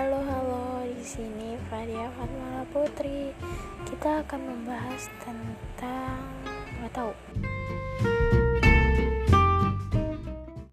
Halo halo, di sini Fadia Fatmala Putri. Kita akan membahas tentang nggak tahu